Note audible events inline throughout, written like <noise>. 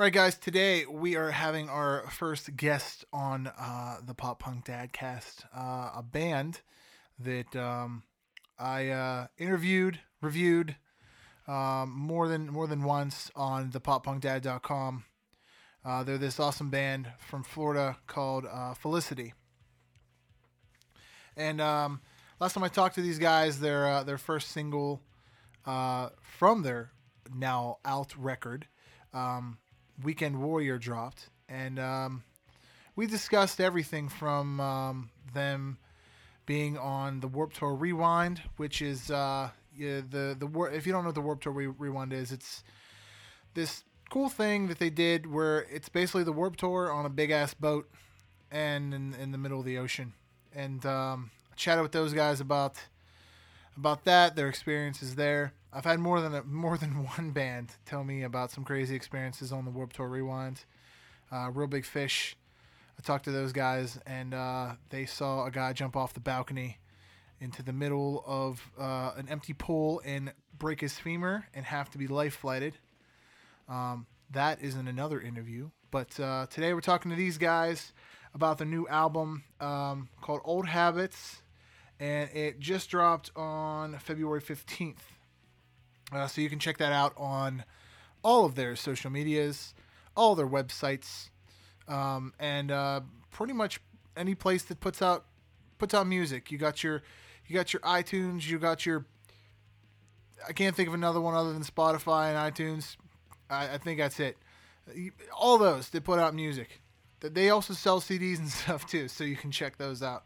All right, guys. Today we are having our first guest on uh, the Pop Punk Dadcast, uh, a band that um, I uh, interviewed, reviewed um, more than more than once on the PopPunkDad.com. Uh, they're this awesome band from Florida called uh, Felicity. And um, last time I talked to these guys, their uh, their first single uh, from their now out record, um, Weekend Warrior, dropped, and um, we discussed everything from um, them being on the Warped Tour Rewind, which is uh, yeah, the the War- if you don't know what the Warped Tour Re- Rewind is, it's this cool thing that they did where it's basically the Warped Tour on a big ass boat and in, in the middle of the ocean. And um, chatted with those guys about about that, their experiences there. I've had more than a, <laughs> more than one band tell me about some crazy experiences on the Warped Tour Rewind. Uh, Reel Big Fish. I talked to those guys, and uh, they saw a guy jump off the balcony into the middle of uh, an empty pool and break his femur and have to be life flighted. Um, that is in another interview. But uh, today we're talking to these guys about the new album um, called Old Habits, and it just dropped on February 15th. Uh, so you can check that out on all of their social medias, all their websites, um, and uh, pretty much any place that puts out puts out music. You got your you got your iTunes, you got your I can't think of another one other than Spotify and iTunes. I, I think that's it. All those they put out music. They also sell CDs and <laughs> stuff too, so you can check those out.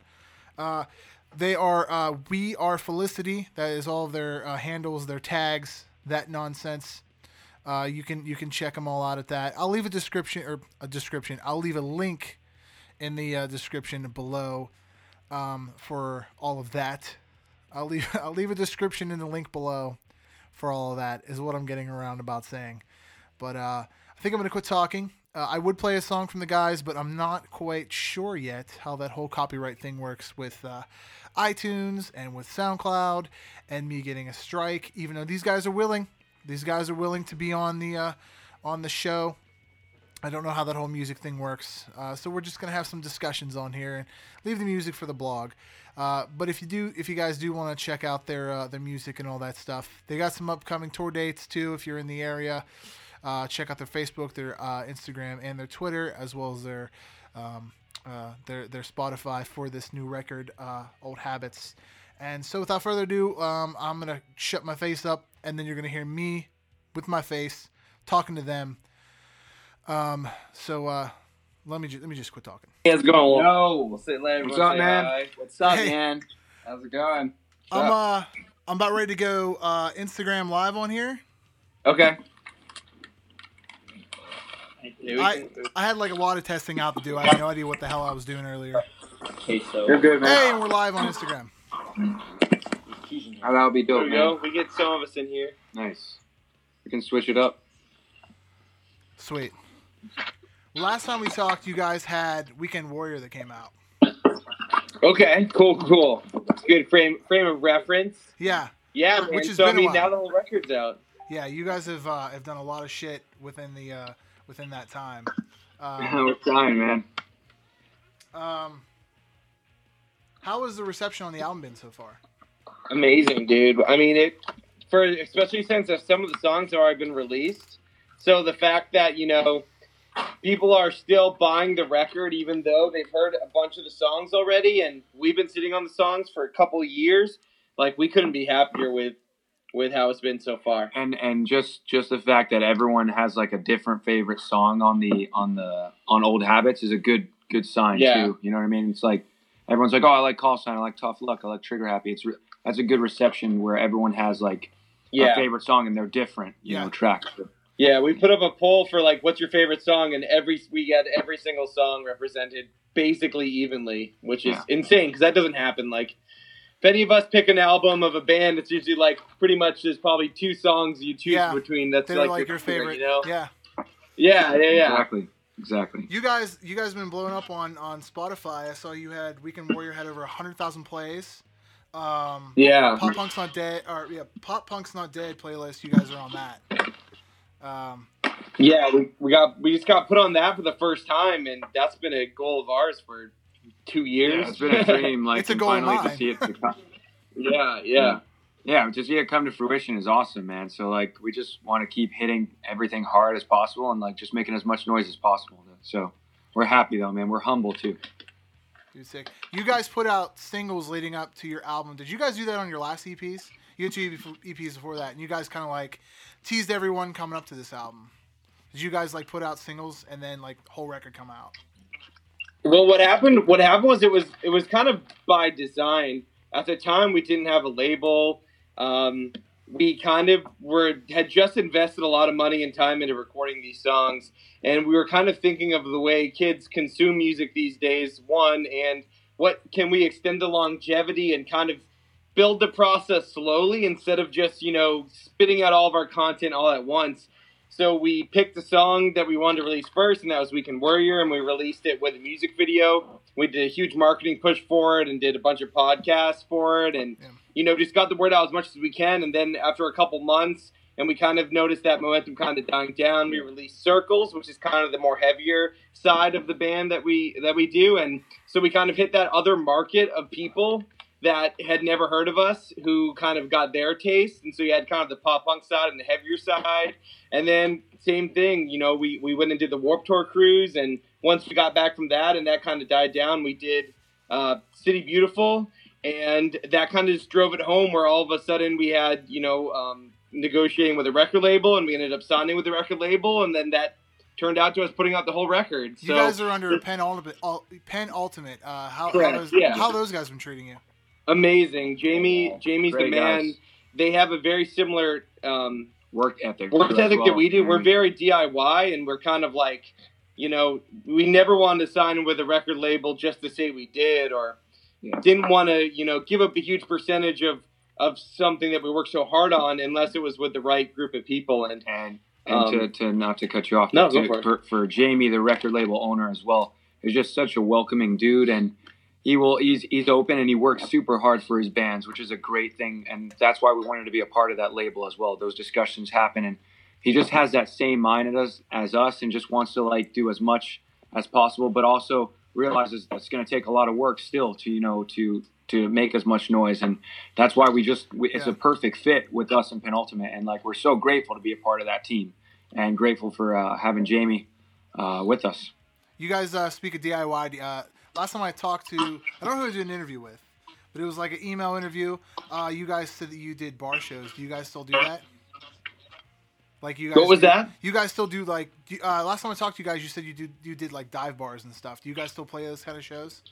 Uh, they are uh, we are Felicity. That is all of their uh, handles, their tags, that nonsense. Uh, you can you can check them all out at that. I'll leave a description or a description. I'll leave a link in the uh, description below um, for all of that. I'll leave <laughs> I'll leave a description in the link below for all of that. Is what I'm getting around about saying. But uh, I think I'm gonna quit talking. Uh, I would play a song from the guys, but I'm not quite sure yet how that whole copyright thing works with uh, iTunes and with SoundCloud and me getting a strike. Even though these guys are willing, these guys are willing to be on the uh, on the show. I don't know how that whole music thing works, uh, so we're just gonna have some discussions on here and leave the music for the blog. Uh, but if you do, if you guys do want to check out their uh, their music and all that stuff, they got some upcoming tour dates too. If you're in the area, uh, check out their Facebook, their uh, Instagram, and their Twitter, as well as their um, uh, their their Spotify for this new record, uh, Old Habits. And so, without further ado, um, I'm gonna shut my face up, and then you're gonna hear me with my face talking to them. Um, so uh, let me ju- let me just quit talking. How's it going? Yo, what's up, let What's everyone up, man? hi. What's up, Hey. man? How's it going? I'm What's uh I'm about ready to go uh, Instagram live on here. Okay. Yeah, we I I had like a lot of testing out to do. I had no idea what the hell I was doing earlier. okay, so You're good, Hey, man. and we're live on Instagram. Oh, that'll be there dope, we man. go. We get some of us in here. Nice. We can switch it up. Sweet. Last time we talked, you guys had Weekend Warrior that came out. Okay, cool, cool. It's good frame frame of reference. Yeah, Yeah, man. Which has so I been a mean, while. now the whole record's out. yeah. You guys have uh, have done a lot of shit within the uh, within that time. Um, We're trying, man. um, how has the reception on the album been so far? Amazing, dude. I mean, it for especially since some of the songs have already been released. So the fact that you know people are still buying the record, even though they've heard a bunch of the songs already, and we've been sitting on the songs for a couple years. Like we couldn't be happier with with how it's been so far. and and just just the fact that everyone has like a different favorite song on the on the on old habits is a good good sign Yeah. too you know what i mean it's like everyone's like oh i like call sign i like tough luck i like trigger happy it's re- that's a good reception where everyone has like a favorite song and they're different you Yeah. know tracks yeah. We put up a poll for like, what's your favorite song, and every we had every single song represented basically evenly, which is Yeah. insane because that doesn't happen. Like, if any of us pick an album of a band, it's usually like pretty much there's probably two songs you choose Yeah. between. That's They're like, like, your favorite. You know? Yeah. Yeah, yeah, yeah. exactly exactly You guys, you guys have been blowing up on on Spotify. I saw you had Weekend Warrior had over hundred thousand plays. Um, Yeah. Pop Punk's Not Dead, or yeah, Pop Punk's Not Dead playlist. You guys are on that. Um, Yeah, we, we got we just got put on that for the first time, and that's been a goal of ours for two years. Yeah, it's been a dream. <laughs> Like It's a and goal finally to see it. <laughs> To come. yeah, yeah. Yeah, to see it come to fruition is awesome, man. So like, we just want to keep hitting everything hard as possible and like just making as much noise as possible. So we're happy though, man. We're humble too. Dude, sick. You guys put out singles leading up to your album. Did you guys do that on your last EPs? You had two EPs before that, and you guys kind of like teased everyone coming up to this album. Did you guys like put out singles and then like whole record come out? Well, what happened? What happened was it was it was kind of by design. At the time, we didn't have a label. Um, we kind of were had just invested a lot of money and time into recording these songs, and we were kind of thinking of the way kids consume music these days. One, and what can we extend the longevity and kind of build the process slowly instead of just you know spitting out all of our content all at once. So we picked a song that we wanted to release first, and that was Weekend Warrior, and we released it with a music video. We did a huge marketing push for it and did a bunch of podcasts for it, and Yeah. you know just got the word out as much as we can. And then after a couple months, and we kind of noticed that momentum kind of dying down, we released Circles, which is kind of the more heavier side of the band that we that we do, and so we kind of hit that other market of people that had never heard of us who kind of got their taste and so you had kind of the pop punk side and the heavier side and then same thing you know we, we went and did the warped tour cruise and once we got back from that and that kind of died down we did uh, city beautiful and that kind of just drove it home where all of a sudden we had you know um, negotiating with a record label and we ended up signing with the record label and then that turned out to us putting out the whole record You so guys are under Penultimate. Ultimate. Uh, how, how those yeah. how those guys been treating you? Amazing jamie Oh, jamie's the man guys. they have a very similar um, Work ethic. work ethic well. that we do. We're Mhm. very DIY, and we're kind of like, you know, we never wanted to sign with a record label just to say we did, or Yeah. didn't want to, you know, give up a huge percentage of of something that we worked so hard on, unless it was with the right group of people. And and and Um, to, to not to cut you off, No, to- for for, for Jamie, the record label owner as well, is just such a welcoming dude, and he will he's he's open and he works super hard for his bands, which is a great thing, and that's why we wanted to be a part of that label as well. Those discussions happen, and he just has that same mind as as us, and just wants to like do as much as possible, but also realizes that's going to take a lot of work still to you know to to make as much noise and that's why we just we, it's Yeah. a perfect fit with us and penultimate and like we're so grateful to be a part of that team and grateful for uh, having jamie uh, with us You guys uh, speak of DIY. Last time I talked to, I don't know who I did an interview with, but it was like an email interview. Uh, you guys said that you did bar shows. Do you guys still do that? Like you guys? What was do- that? You guys still do like? do- Uh, last time I talked to you guys, you said you do you did like dive bars and stuff. Do you guys still play those kind of shows?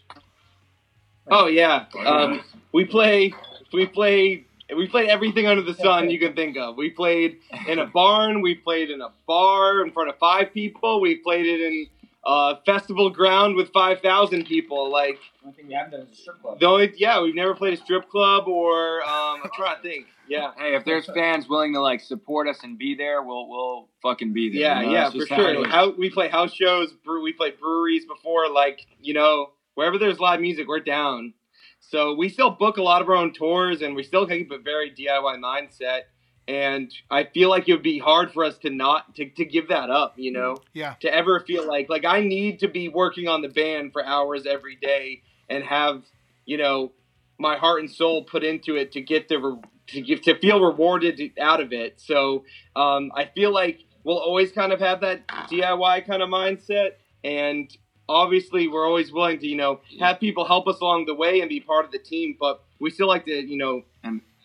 oh yeah, um, we play, we play. We played everything under the sun you can think of. We played in a barn. We played in a bar in front of five people. We played it in a festival ground with five thousand people. Like One thing we haven't done is a strip club. The only yeah, we've never played a strip club or um, I'm trying to think. Yeah, hey if there's fans willing to like support us and be there we'll we'll fucking be there yeah, you know? yeah, for just how it sure. How we play house shows, brew, we play breweries before. Like you know, wherever there's live music, we're down. So we still book a lot of our own tours, and we still keep a very DIY mindset. And I feel like it would be hard for us to not to, to give that up. You know, Yeah. to ever feel like like I need to be working on the band for hours every day and have you know my heart and soul put into it to get the re- to give to feel rewarded out of it. So um, I feel like we'll always kind of have that DIY kind of mindset, and obviously we're always willing to you know have people help us along the way and be part of the team, but we still like to you know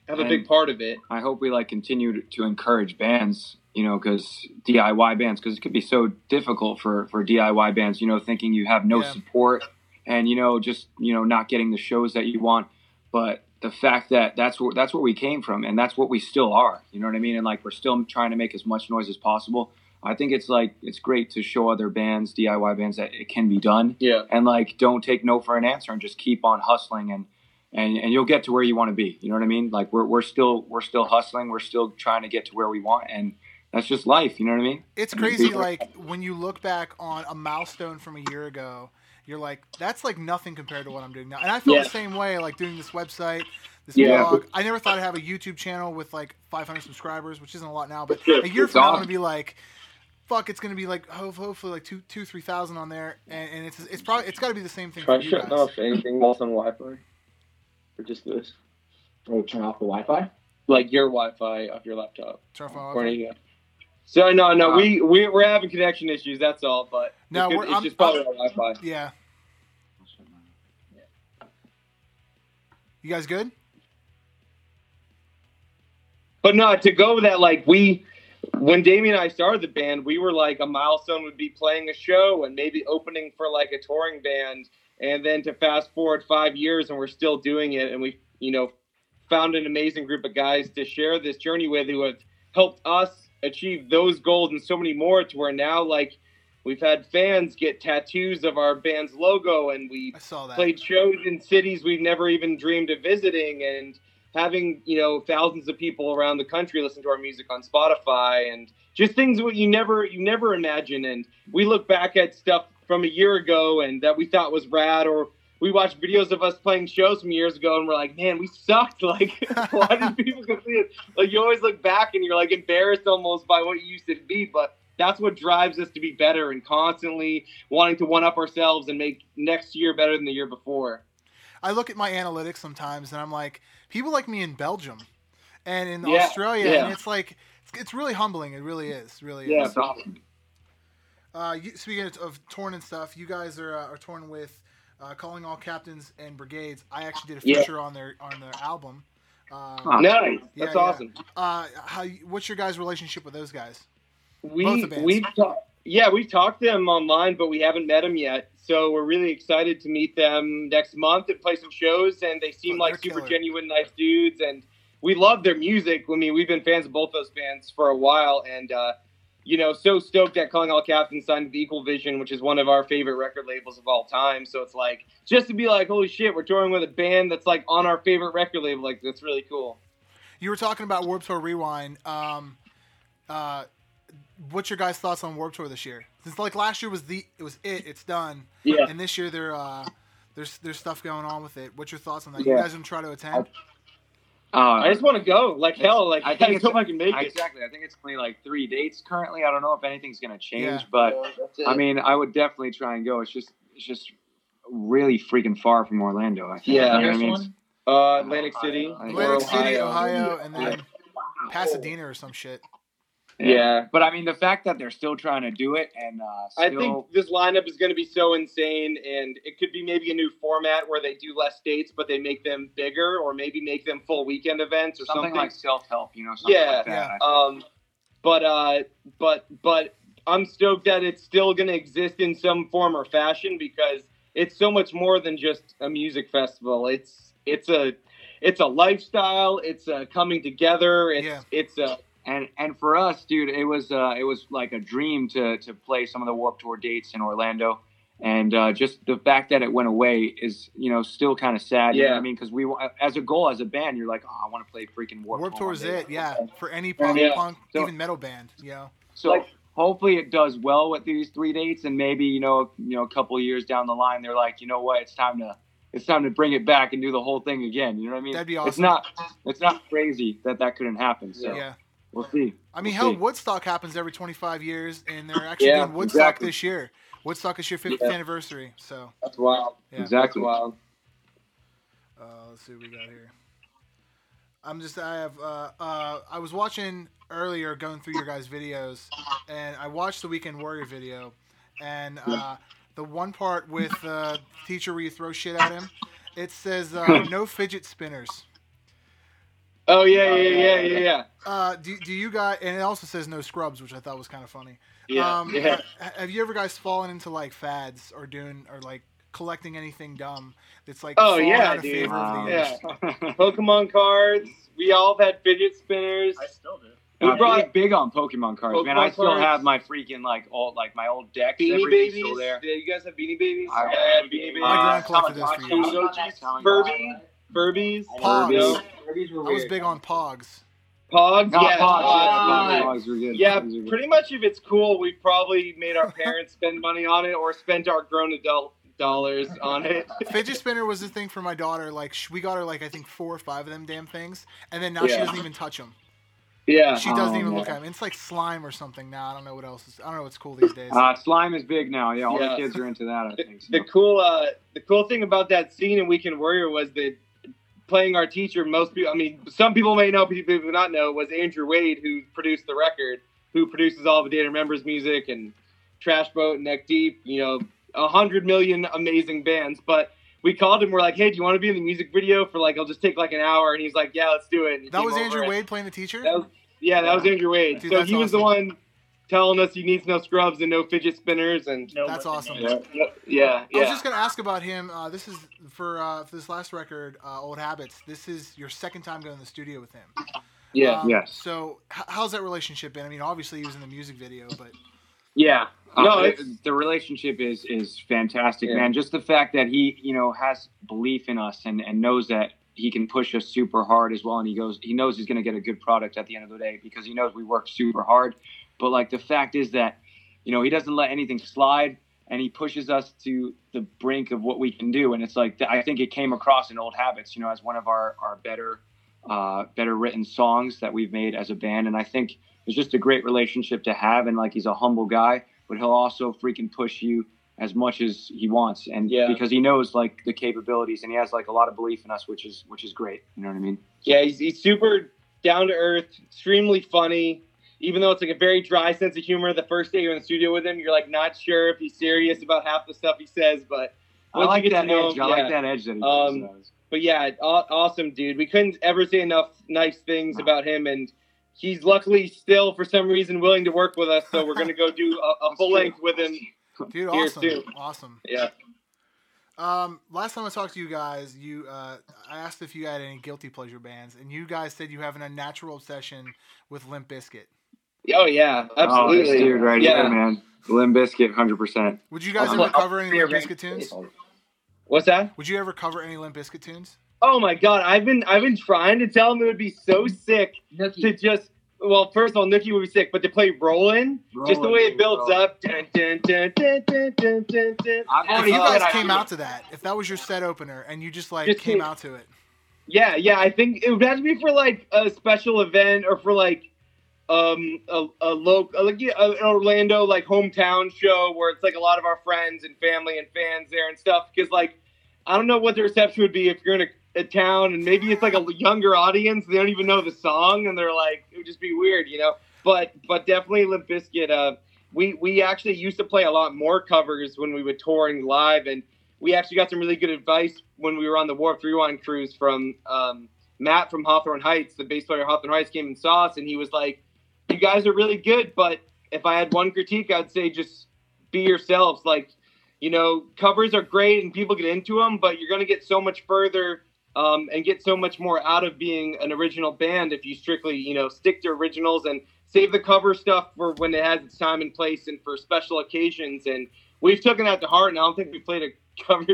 And- have a big part of it. I hope we like continue to, to encourage bands, you know, because DIY bands, because it could be so difficult for for DIY bands, you know, thinking you have no Yeah. support and you know just you know not getting the shows that you want, but the fact that that's where that's where we came from and that's what we still are, you know what I mean, and like we're still trying to make as much noise as possible. I think it's like it's great to show other bands, DIY bands, that it can be done Yeah. and like don't take no for an answer and just keep on hustling and and and you'll get to where you want to be you know what i mean like we're, we're still we're still hustling we're still trying to get to where we want and that's just life you know what i mean It's crazy. Like when you look back on a milestone from a year ago, you're like, that's like nothing compared to what I'm doing now. And I feel Yeah. the same way. Like doing this website, this Yeah. blog. I never thought I'd have a YouTube channel with like 500 subscribers, which isn't a lot now. But a year it's from now, I'm gonna be like, fuck, it's gonna be like hopefully like two two three thousand on there, and, and it's it's probably it's got to be the same thing Try for you shutting guys. Oh, off anything else on Wi-Fi, or just this, Oh, turn off the Wi-Fi. like your Wi-Fi off your laptop. Turn off my Wi-Fi. So no, no, Uh, we we we're having connection issues. That's all. But No, it could- we're- it's just probably our Wi-Fi. Yeah. You guys good? But no, to go with that, like we, when Damien and I started the band, we were like a milestone would be playing a show and maybe opening for like a touring band, and then to fast forward five years and we're still doing it, and we, you know, found an amazing group of guys to share this journey with who have helped us achieve those goals and so many more. To where now, like, we've had fans get tattoos of our band's logo, and we played shows in cities we've never even dreamed of visiting and having you know thousands of people around the country listen to our music on spotify and just things that you never you never imagine and we look back at stuff from a year ago and that we thought was rad or we watch videos of us playing shows from years ago and we're like man we sucked <laughs> like why did <laughs> people go see it like you always look back and you're like embarrassed almost by what you used to be but that's what drives us to be better and constantly wanting to one up ourselves and make next year better than the year before. I look at my analytics sometimes, and I'm like, people like me in Belgium, and in Yeah, Australia, yeah. and it's like it's, it's really humbling. It really is. Really Yeah. is. Awesome. Uh, you, speaking of, of torn and stuff, you guys are uh, are torn with uh, calling all captains and brigades. I actually did a Yeah. feature on their on their album. Um. Nice. Yeah, That's yeah. awesome. uh, how what's your guys' relationship with those guys? We we've talked. Yeah, we've talked to them online, but we haven't met them yet. So we're really excited to meet them next month and play some shows. And they seem Oh, like super killer. genuine, nice dudes. And we love their music. I mean, we've been fans of both those bands for a while, and uh, you know, so stoked that Calling All Captains signed with Equal Vision, which is one of our favorite record labels of all time. So it's like just to be like, holy shit, we're touring with a band that's like on our favorite record label. Like that's really cool. You were talking about Warped Tour Rewind. Um, uh, what's your guys' thoughts on Warped Tour this year? Since like last year was the it was it, it's done, Yeah. and this year there uh, there's there's stuff going on with it. What's your thoughts on that? You guys gonna try to attend? Uh, I just want to go. Like hell. Like I I think think <laughs> it's- I can make it. Exactly. I think it's only like three dates currently. I don't know if anything's going to change, Yeah. but I mean, I would definitely try and go. It's just, it's just really freaking far from Orlando. I think. Yeah. You know what I mean? Uh, Atlantic City, or Atlantic City, Ohio. Ohio, and then Yeah. Pasadena or some shit. Yeah. But I mean, the fact that they're still trying to do it and uh, I think this lineup is going to be so insane, and it could be maybe a new format where they do less dates, but they make them bigger, or maybe make them full weekend events or something, something. like self-help, you know, something Yeah, like that. yeah. um, but uh, but but I'm stoked that it's still going to exist in some form or fashion because it's so much more than just a music festival. It's it's a it's a lifestyle. It's a coming together. It's Yeah. it's a and and for us, dude, it was uh, it was like a dream to to play some of the Warped Tour dates in Orlando, and uh, just the fact that it went away is you know still kind of sad. You know Yeah. I mean, because we as a goal as a band, you're like, oh, I want to play freaking Warp, Warped Tour Tour one is it, yeah. For any punk, Yeah. punk So- even metal band, you know. So Like- hopefully it does well with these three dates, and maybe you know you know a couple of years down the line, they're like, you know what, it's time to. It's time to bring it back and do the whole thing again. You know what I mean? That'd be awesome. It's not. It's not crazy that that couldn't happen. So Yeah. We'll see. I mean, We'll hell, see. Woodstock happens every 25 years, and they're <laughs> actually Yeah, doing Woodstock exactly. this year. Woodstock is your 50th Yeah. anniversary, so that's wild. yeah. Exactly. That's wild. Uh, let's see what we got here. I'm just I have uh, uh, I was watching earlier going through your guys' videos, and I watched the Weekend Warrior video, and uh, the one part with uh, teacher where you throw shit at him, it says uh, <laughs> no fidget spinners. Oh yeah, yeah, yeah, yeah, yeah. Uh, do, do you guys? And it also says no scrubs, which I thought was kind of funny. Yeah, um, yeah. Have you ever guys fallen into like fads or doing or like collecting anything dumb that's like Oh, yeah, out of dude. favor over Wow. the years? Yeah. <laughs> Pokemon cards. We all have had fidget spinners. I still do. We I'm brought big, big on Pokemon cards, man. I still cards. have my freaking like old like my old decks. Beanie Babies. still there. Yeah, you guys have Beanie Babies? I- I had Beanie Babies. My Uh, grand collected those for Tamagotchi. Years. Tamagotchis, Furby, Furbies, Pogs. No. I was big on Pogs. Pogs. No, yeah, Pogs, Pogs. yeah, Pogs were good. Yeah, Pogs were good. pretty much if it's cool, we probably made our parents spend money on it or spent our grown adult dollars on it. Fidget spinner was the thing for my daughter. Like sh- we got her like I think four or five of them damn things, and then now she doesn't even touch them. Yeah. She doesn't Oh, even look man. at him. It's like slime or something now. I don't know what else. Is, I don't know what's cool these days. Uh, slime is big now. Yeah, all Yeah. the kids are into that. I think. So. the cool uh the cool thing about that scene in Weekend Warrior was that playing our teacher most people I mean some people may know people may not know was Andrew Wade who produced the record who produces all the Day to Remember music and Trash Boat Neck Deep you know a hundred million amazing bands. But we called him we're like hey do you want to be in the music video for like I'll just take like an hour? And he's like yeah let's do it. That was Andrew Wade playing the teacher. that was, yeah that was Andrew Wade. Dude, so he was the one telling us he needs no scrubs and no fidget spinners and No That's looking awesome. names. yeah yeah I was just gonna ask about him. Uh, this is for uh, for this last record, uh, Old Habits. This is your second time going to the studio with him. yeah Um, Yes. So h- how's that relationship been? I mean, obviously he was in the music video, but yeah Uh, no the- it's the relationship is is fantastic, Yeah. man. Just the fact that he, you know, has belief in us and, and knows that he can push us super hard as well, and he goes, he knows he's going to get a good product at the end of the day because he knows we work super hard. But like the fact is that, you know, he doesn't let anything slide, and he pushes us to the brink of what we can do. And it's like I think it came across in Old Habits, you know, as one of our our better, uh, better written songs that we've made as a band. And I think it's just a great relationship to have, and like he's a humble guy but he'll also freaking push you as much as he wants and Yeah. because he knows like the capabilities and he has like a lot of belief in us which is which is great you know what i mean Yeah, he's, he's super down to earth, extremely funny. Even though it's like a very dry sense of humor, the first day you're in the studio with him, you're like not sure if he's serious about half the stuff he says. But i like you get that to know edge him, i yeah. like that edge that he Um, does. But yeah, awesome dude. We couldn't ever say enough nice things about him, and he's luckily still for some reason willing to work with us. So we're gonna go do a, a <laughs> full length with him. <laughs> dude, Here, awesome, too. awesome. Yeah. Um, last time I talked to you guys, you uh, I asked if you had any guilty pleasure bands, and you guys said you have an unnatural obsession with Limp Bizkit. Oh yeah, oh absolutely. this dude right yeah. here man Limp Bizkit 100% Would you guys uh-huh. ever cover any Limp Bizkit tunes? What's that? Would you ever cover any Limp Bizkit tunes? Oh my god, I've been I've been trying to tell him it would be so sick to just well, first of all, Nookie would be sick, but to play Rollin', just the way it builds up. Dun, dun, dun, dun, dun, dun, dun, dun. I've If you Oh, guys I- came out to that, if that was your set opener, and you just like Just came came- out to it, Yeah, yeah, I think it would have to be for like a special event or for like um a, a local like yeah, an Orlando like hometown show where it's like a lot of our friends and family and fans there and stuff because like I don't know what the reception would be if you're in a, a town and maybe it's like a younger audience they don't even know the song and they're like it would just be weird you know? But but definitely Limp Bizkit uh we we actually used to play a lot more covers when we were touring live and we actually got some really good advice when we were on the Warped Rewind cruise from um, Matt from Hawthorne Heights, the bass player Hawthorne Heights, came and saw us, and he was like, "You guys are really good, but if I had one critique, I'd say just be yourselves. Like, you know, covers are great and people get into them, but you're gonna get so much further." Um, and get so much more out of being an original band if you strictly, you know, stick to originals and save the cover stuff for when it has its time and place and for special occasions. And we've taken that to heart, and I don't think we played a <laughs> cover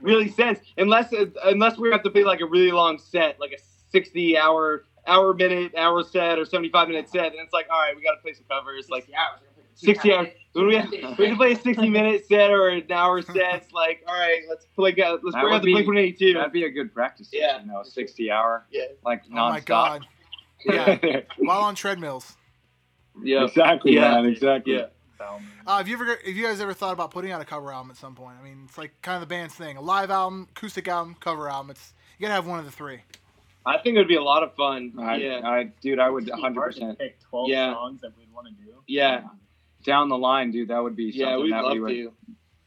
really since, unless unless we have to play like a really long set, like a sixty hour hour minute hour set or seventy five minute set, and it's like, all right, we got to play some covers, like yeah, sixty hours. When we have, <laughs> we have to play a sixty minute set or an hour set, it's <laughs> like, all right, let's play. Let's That bring would out the Blink One Eighty Two. that'd be a good practice Yeah. session, you know 60 hour Yeah. like oh my god, yeah, <laughs> while on treadmills. Yeah. exactly Yeah. man exactly Yeah. Uh, have you ever, have you guys ever thought about putting out a cover album at some point? I mean, it's like kind of the band's thing: a live album, acoustic album, cover album. It's you gotta have one of the three. I think it would be a lot of fun. I, yeah. I, dude, I would It'd be hard to 100%. pick 12 Yeah. songs that we'd want to do. yeah. Down the line, dude, that would be something Yeah. We'd that love we would to.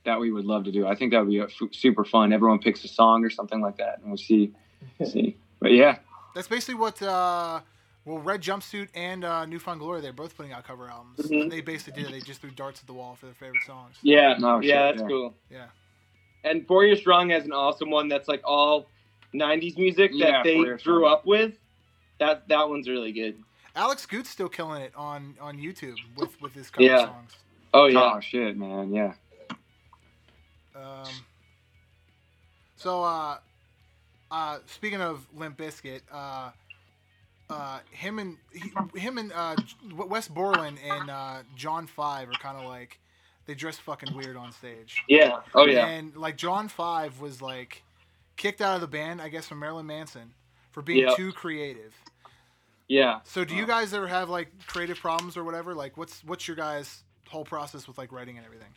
that we would love to do. I think that would be a f- super fun. Everyone picks a song or something like that, and we'll see. <laughs> see. But yeah, That's basically what. Uh, well, Red Jumpsuit and uh, New Found Glory, they're both putting out cover albums. Mhm. They basically did. it. They just threw darts at the wall for their favorite songs. Yeah. No, shit, yeah. That's yeah. cool. Yeah. And Four Year Strong has an awesome one that's like all '90s music that Yeah, they grew up with. That that one's really good. Alex Goot's still killing it on on YouTube with with his cover Yeah. songs. Oh yeah. oh shit, man, yeah. Um, so, uh, uh, speaking of Limp Bizkit, uh, uh, him and he, him and uh, Wes Borland and uh, John Five are kind of like they dress fucking weird on stage. Yeah. Oh yeah. And like John Five was like kicked out of the band, I guess, from Marilyn Manson for being Yeah. too creative. Yeah. So do you guys ever have like creative problems or whatever? Like what's what's your guys' whole process with like writing and everything?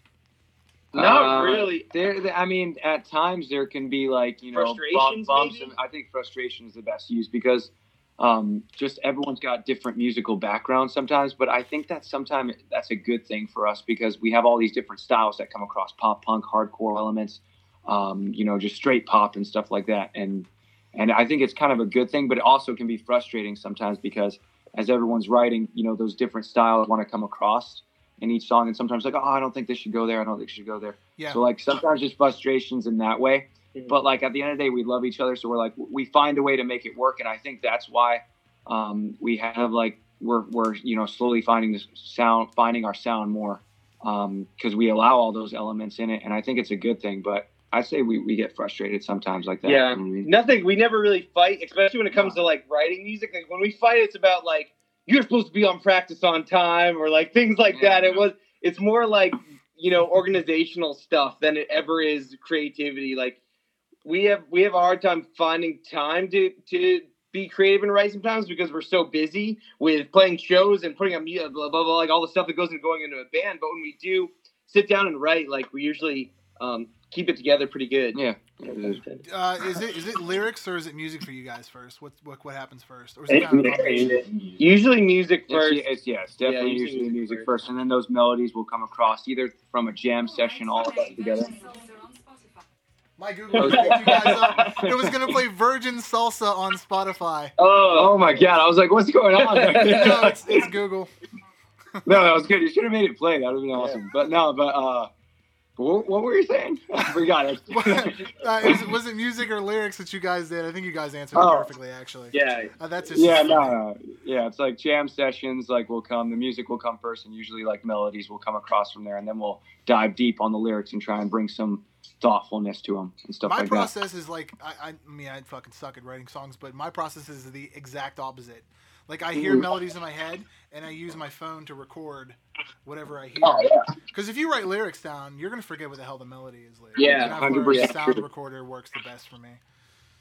Not Uh, really. There, there- I mean, at times there can be like you know bump- Frustrations, bumps, maybe? and I think frustration is the best use because um, just everyone's got different musical backgrounds sometimes. But I think that sometimes that's a good thing for us because we have all these different styles that come across: pop, punk, hardcore elements, um, you know, just straight pop and stuff like that. And and I think it's kind of a good thing, but it also can be frustrating sometimes because as everyone's writing, you know, those different styles want to come across in each song, and sometimes like, oh, I don't think this should go there. I don't think it should go there. Yeah. So like sometimes just frustrations in that way. Mhm. But like at the end of the day, we love each other, so we're like we find a way to make it work, and I think that's why um, we have like we're we're you know slowly finding this sound, finding our sound more because we allow all those elements in it, and I think it's a good thing. But I say we, we get frustrated sometimes like that. Yeah. You know what I mean? Nothing. We never really fight, especially when it comes to like writing music. Like when we fight, it's about like you're supposed to be on practice on time or like <laughs> things like Yeah. that. It was. It's more like you know organizational stuff than it ever is creativity. Like we have we have a hard time finding time to to be creative and write sometimes because we're so busy with playing shows and putting up blah, blah, blah, like all the stuff that goes into going into a band. But when we do sit down and write, like we usually um, keep it together pretty good. Yeah. Uh, is it is it lyrics or is it music for you guys first? What what what happens first? Or is it kind of a? Usually music first. it's yeah, it's definitely Yeah, usually usually music music first. first, and then those melodies will come across either from a jam session, all of that together. <laughs> My Google picked you guys up. <laughs> It was gonna play Virgin Salsa on Spotify. Oh, Oh my god, I was like, what's going on? <laughs> no, it's, it's Google. No, that was good. You should have made it play. That would have been awesome. But no, but uh, what, what were you saying? <laughs> I forgot it. <laughs> uh, is it, was it music or lyrics that you guys did? I think you guys answered Oh. perfectly, actually. yeah. Uh, that's just yeah, no, <laughs> no, yeah. It's like jam sessions. Like will come, the music will come first, and usually like melodies will come across from there, and then we'll dive deep on the lyrics and try and bring some thoughtfulness to them and stuff like that. My like process is like I, I I mean I fucking suck at writing songs, but my process is the exact opposite. Like I hear Mhm. melodies in my head and I use my phone to record whatever I hear. Oh, yeah. Because if you write lyrics down, you're gonna forget what the hell the melody is later. Yeah, and that's where a 100% sound true. recorder works the best for me.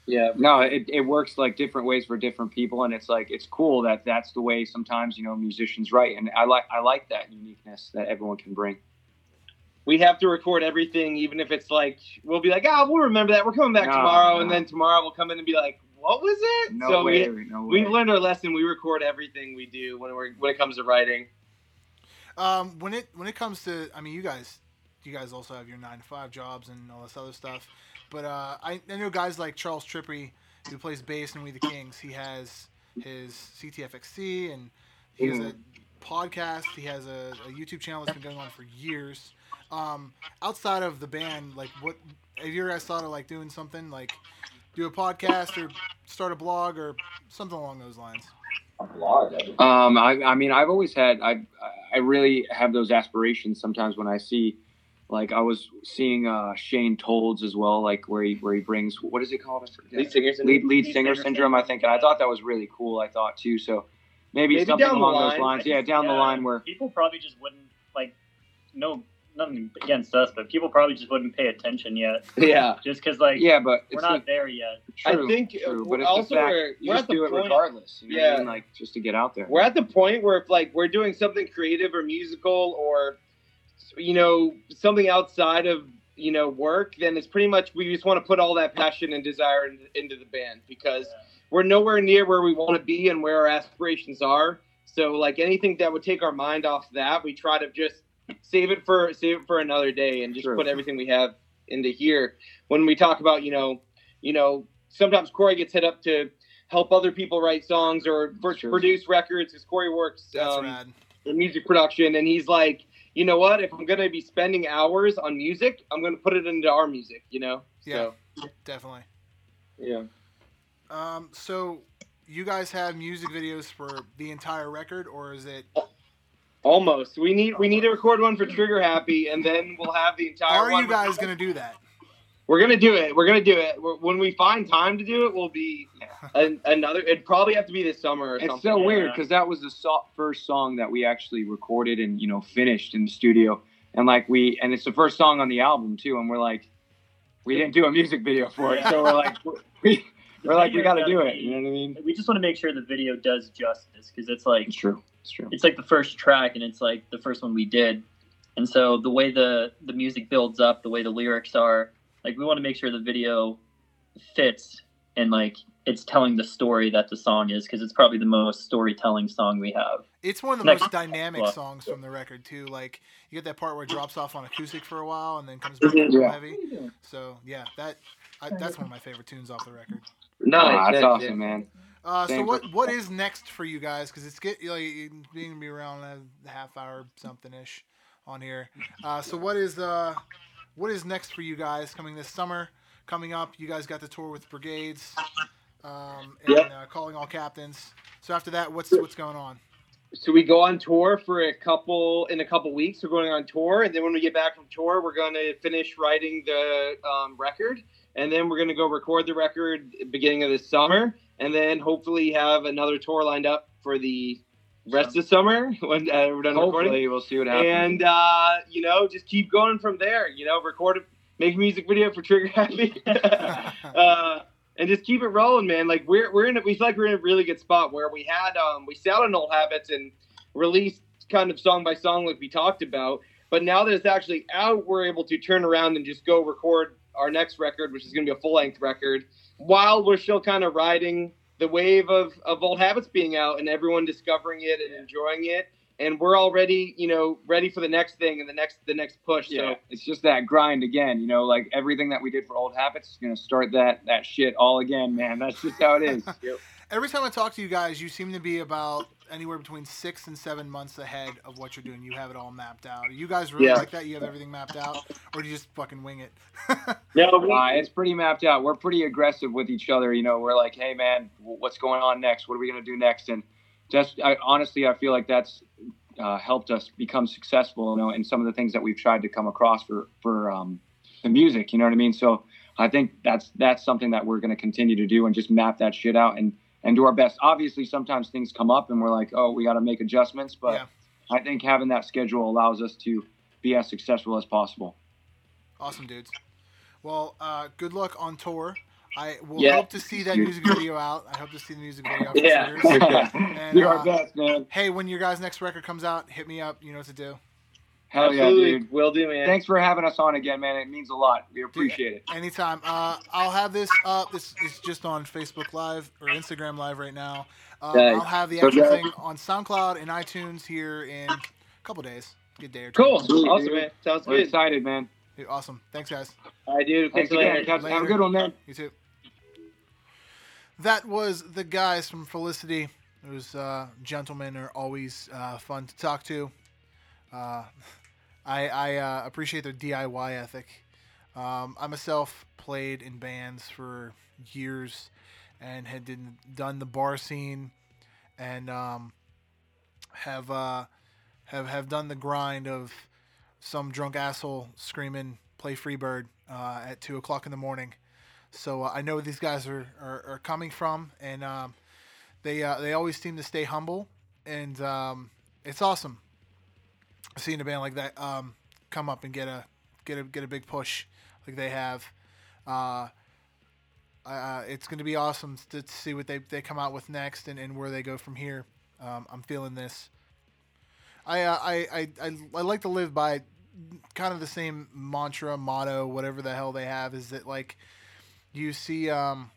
Yeah. No, it, it works like different ways for different people, and it's like it's cool that that's the way sometimes you know musicians write, and I like I like that uniqueness that everyone can bring. We have to record everything, even if it's like we'll be like, ah, we'll remember that. We're coming back No, tomorrow, and then tomorrow we'll come in and be like, what was it? No so way, we, no way. we've learned our lesson. We record everything we do when we're when it comes to writing. Um, when it when it comes to, I mean, you guys, you guys also have your nine to five jobs and all this other stuff. But uh, I, I know guys like Charles Trippy, who plays bass in We the Kings. He has his CTFXC and he has a podcast. He has a, a YouTube channel that's been going on for years. Um, outside of the band, like what have you guys thought of like doing something like do a podcast or start a blog or something along those lines? Um, I, I mean, I've always had, I, I really have those aspirations sometimes when I see, like, I was seeing uh, Shane Tolds as well, like where he where he brings what is it called? I forget. Lead lead, lead singer syndrome, I think, and I thought that was really cool. I thought too, so maybe, Maybe something along line. those lines. Yeah, down the line where people probably just wouldn't like no nothing against us, but people probably just wouldn't pay attention yet, Yeah. just because like yeah, but we're it's not like, there yet. true, I think, true, but it's also the fact we're- you we're just at the do it point- regardless. You know Yeah. mean? Like just to get out there. We're at the point where if like we're doing something creative or musical or you know something outside of you know work, then it's pretty much we just want to put all that passion and desire in, into the band because we're nowhere near where we want to be and where our aspirations are. So like anything that would take our mind off that, we try to just save it for save it for another day and just True. put everything we have into here. When we talk about you know you know sometimes Corey gets hit up to help other people write songs or for, Sure. produce records because Corey works That's um, rad. in music production, and he's like, you know what? If I'm gonna be spending hours on music, I'm gonna put it into our music. You know? Yeah. So, Definitely. yeah. Um, so you guys have music videos for the entire record, or is it? Almost. We need we need to record one for Trigger Happy, and then we'll have the entire. How are one. you guys gonna do that? We're gonna do it. We're gonna do it. We're, when we find time to do it, we'll be <laughs> an, another. It'd probably have to be this summer or It's something. so Yeah. weird because that was the so- first song that we actually recorded and you know finished in the studio, and like we and it's the first song on the album too, and we're like, we didn't do a music video for it, so we're like, <laughs> we the We're like, we got to do it. You know what I mean? We just want to make sure the video does justice because it's like It's true. It's true. it's like the first track and it's like the first one we did and so the way the the music builds up the way the lyrics are like we want to make sure the video fits and like it's telling the story that the song is because it's probably the most storytelling song we have It's one of the Next- most dynamic Well- songs from the record too. Like you get that part where it drops off on acoustic for a while and then comes back to Yeah. heavy. So yeah, that I, that's one of my favorite tunes off the record. Nice. Ah, that's yeah, awesome, yeah. man. Uh, so what what is next for you guys? Because it's get like being to be around a half hour something ish on here. Uh, so what is uh what is next for you guys coming this summer? Coming up, you guys got the tour with Brigades, um, and Yep. uh, calling all captains. So after that, what's what's going on? So we go on tour for a couple in a couple weeks. We're going on tour, and then when we get back from tour, we're going to finish writing the um, record, and then we're going to go record the record beginning of the summer, and then hopefully have another tour lined up for the rest of summer <laughs> when uh, we're done recording. Hopefully, we'll see what happens. And uh, you know, just keep going from there. You know, record, a, make a music video for Trigger Happy. <laughs> <laughs> uh, and just keep it rolling, man. Like we're we're in a, we feel like we're in a really good spot where we had um we sat on old habits and released kind of song by song like we talked about, but now that it's actually out, we're able to turn around and just go record our next record, which is going to be a full length record, while we're still kind of riding the wave of of old habits being out and everyone discovering it and enjoying it. And we're already, you know, ready for the next thing and the next the next push. yeah, So it's just that grind again. You know, like everything that we did for old habits is gonna start that that shit all again, man. That's just how it is. <laughs> Every time I talk to you guys, you seem to be about anywhere between six and seven months ahead of what you're doing. You have it all mapped out. Are you guys really Yeah. like that? You have everything mapped out, or do you just fucking wing it? <laughs> no, Uh, it's pretty mapped out. We're pretty aggressive with each other. You know, we're like, hey man, what's going on next? What are we gonna do next? And just I, honestly, I feel like that's uh, helped us become successful. You know, in some of the things that we've tried to come across for for um, the music. You know what I mean? So I think that's that's something that we're gonna continue to do and just map that shit out and and do our best. Obviously, sometimes things come up and we're like, oh, we got to make adjustments, but Yeah. I think having that schedule allows us to be as successful as possible. Awesome, dudes. Well, uh, good luck on tour. I will Yeah. hope to see that music <laughs> video out. I hope to see the music video out. Yeah. Triggers. <laughs> And, do our uh, best, man. Hey, when your guys' next record comes out, hit me up. You know what to do. Hell yeah, dude. will do, man. Thanks for having us on again, man. It means a lot. We appreciate it. Anytime. Uh, I'll have this up. This is just on Facebook Live or Instagram Live right now. Uh, Nice. I'll have the So actual good. thing on SoundCloud and iTunes here in a couple days. Good day or two. Cool, Sweet, awesome, dude. man. Sounds We're good. excited, man. Dude, awesome. Thanks, guys. I do. Thanks Catch you again. later. Catch- Have a good one, man. You too. That was the guys from Felicity. It was uh, gentlemen are always uh, fun to talk to. Uh, I, I uh, appreciate their DIY ethic. Um, I myself played in bands for years and had did, done the bar scene and um, have uh, have have done the grind of some drunk asshole screaming "Play Freebird" uh, at two o'clock in the morning. So uh, I know these guys are, are, are coming from, and um, they uh, they always seem to stay humble, and um, it's awesome seeing a band like that um, come up and get a get a get a big push like they have. Uh, uh, it's going to be awesome to, see what they, they come out with next and, and where they go from here. Um, I'm feeling this. I, uh, I, I, I, I like to live by kind of the same mantra, motto, whatever the hell they have, is that like you see um,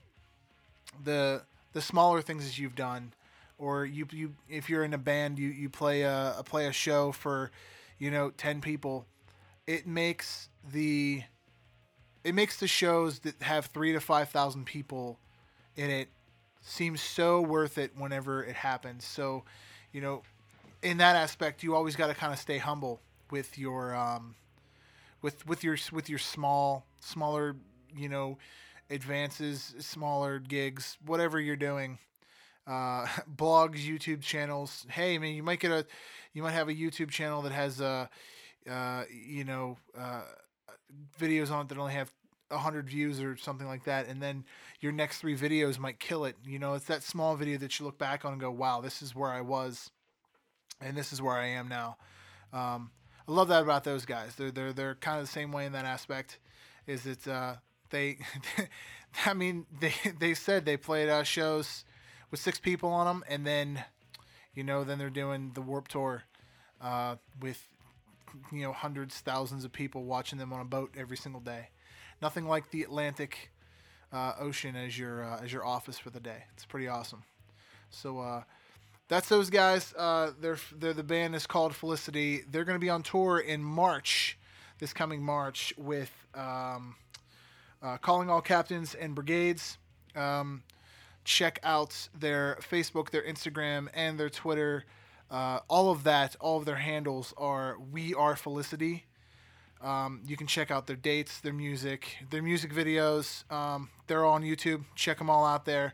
the the smaller things that you've done, or you you if you're in a band, you you play a, a play a show for you know ten people, it makes the it makes the shows that have three to five thousand people in it seem so worth it whenever it happens. So, you know, in that aspect, you always got to kind of stay humble with your um, with with your with your small smaller you know advances, smaller gigs, whatever you're doing. Uh, <laughs> blogs, YouTube channels. Hey, I mean, you might get a, you might have a YouTube channel that has a, uh, you know, uh, videos on it that only have a hundred views or something like that, and then your next three videos might kill it. You know, it's that small video that you look back on and go, "Wow, this is where I was, and this is where I am now." Um, I love that about those guys. They're they're they're kind of the same way in that aspect. Is it's uh, they, <laughs> I mean, they <laughs> they said they played uh, shows with six people on them, and then, you know, then they're doing the Warped Tour uh, with, you know, hundreds, thousands of people watching them on a boat every single day. Nothing like the Atlantic uh, Ocean as your uh, as your office for the day. It's pretty awesome. So uh, that's those guys. Uh, they're, they're the band is called Felicity. They're going to be on tour in March, this coming March, with um, uh, Calling All Captains and Brigades. Um, check out their Facebook, their Instagram, and their Twitter. Uh, all of that, all of their handles are We Are Felicity. Um, you can check out their dates, their music, their music videos. Um, they're all on YouTube. Check them all out there.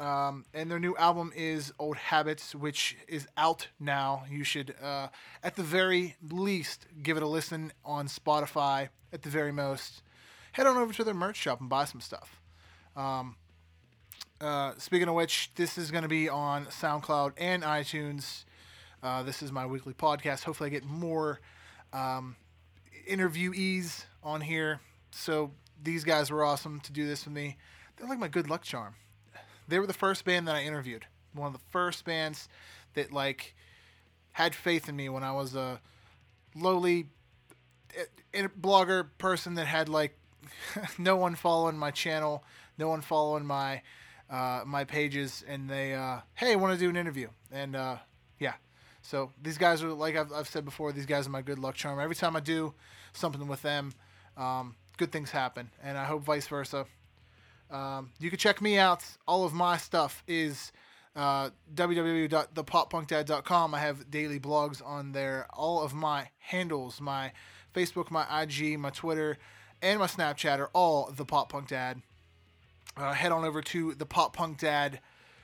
Um, and their new album is Old Habits, which is out now. You should, uh, at the very least, give it a listen on Spotify. At the very most, head on over to their merch shop and buy some stuff. Um, uh, speaking of which, this is going to be on SoundCloud and iTunes. Uh, this is my weekly podcast. Hopefully, I get more um, interviewees on here. So these guys were awesome to do this with me. They're like my good luck charm. They were the first band that I interviewed. One of the first bands that like had faith in me when I was a lowly eh, blogger person that had like <laughs> no one following my channel, no one following my uh, my pages, and they uh, hey, want to do an interview, and uh, yeah. So these guys are like I've, I've said before, these guys are my good luck charm. Every time I do something with them, um, good things happen, and I hope vice versa. Um, you can check me out. All of my stuff is uh, www.thepoppunkdad.com. I have daily blogs on there. All of my handles, my Facebook, my IG, my Twitter, and my Snapchat are all the Pop Punk Dad. Uh, head on over to the Pop Punk Dad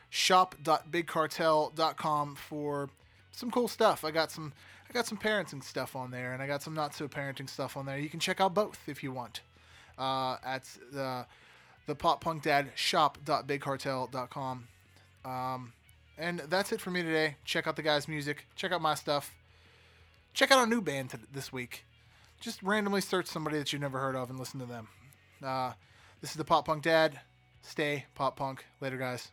shop.bigcartel.com for some cool stuff. I got some I got some parenting stuff on there, and I got some not so parenting stuff on there. You can check out both if you want. Uh, at the the pop punk dad shop.bigcartel.com. Um, and that's it for me today. Check out the guys' music. Check out my stuff. Check out a new band t- this week. Just randomly search somebody that you've never heard of and listen to them. Uh, this is the Pop Punk Dad. Stay pop punk. Later, guys.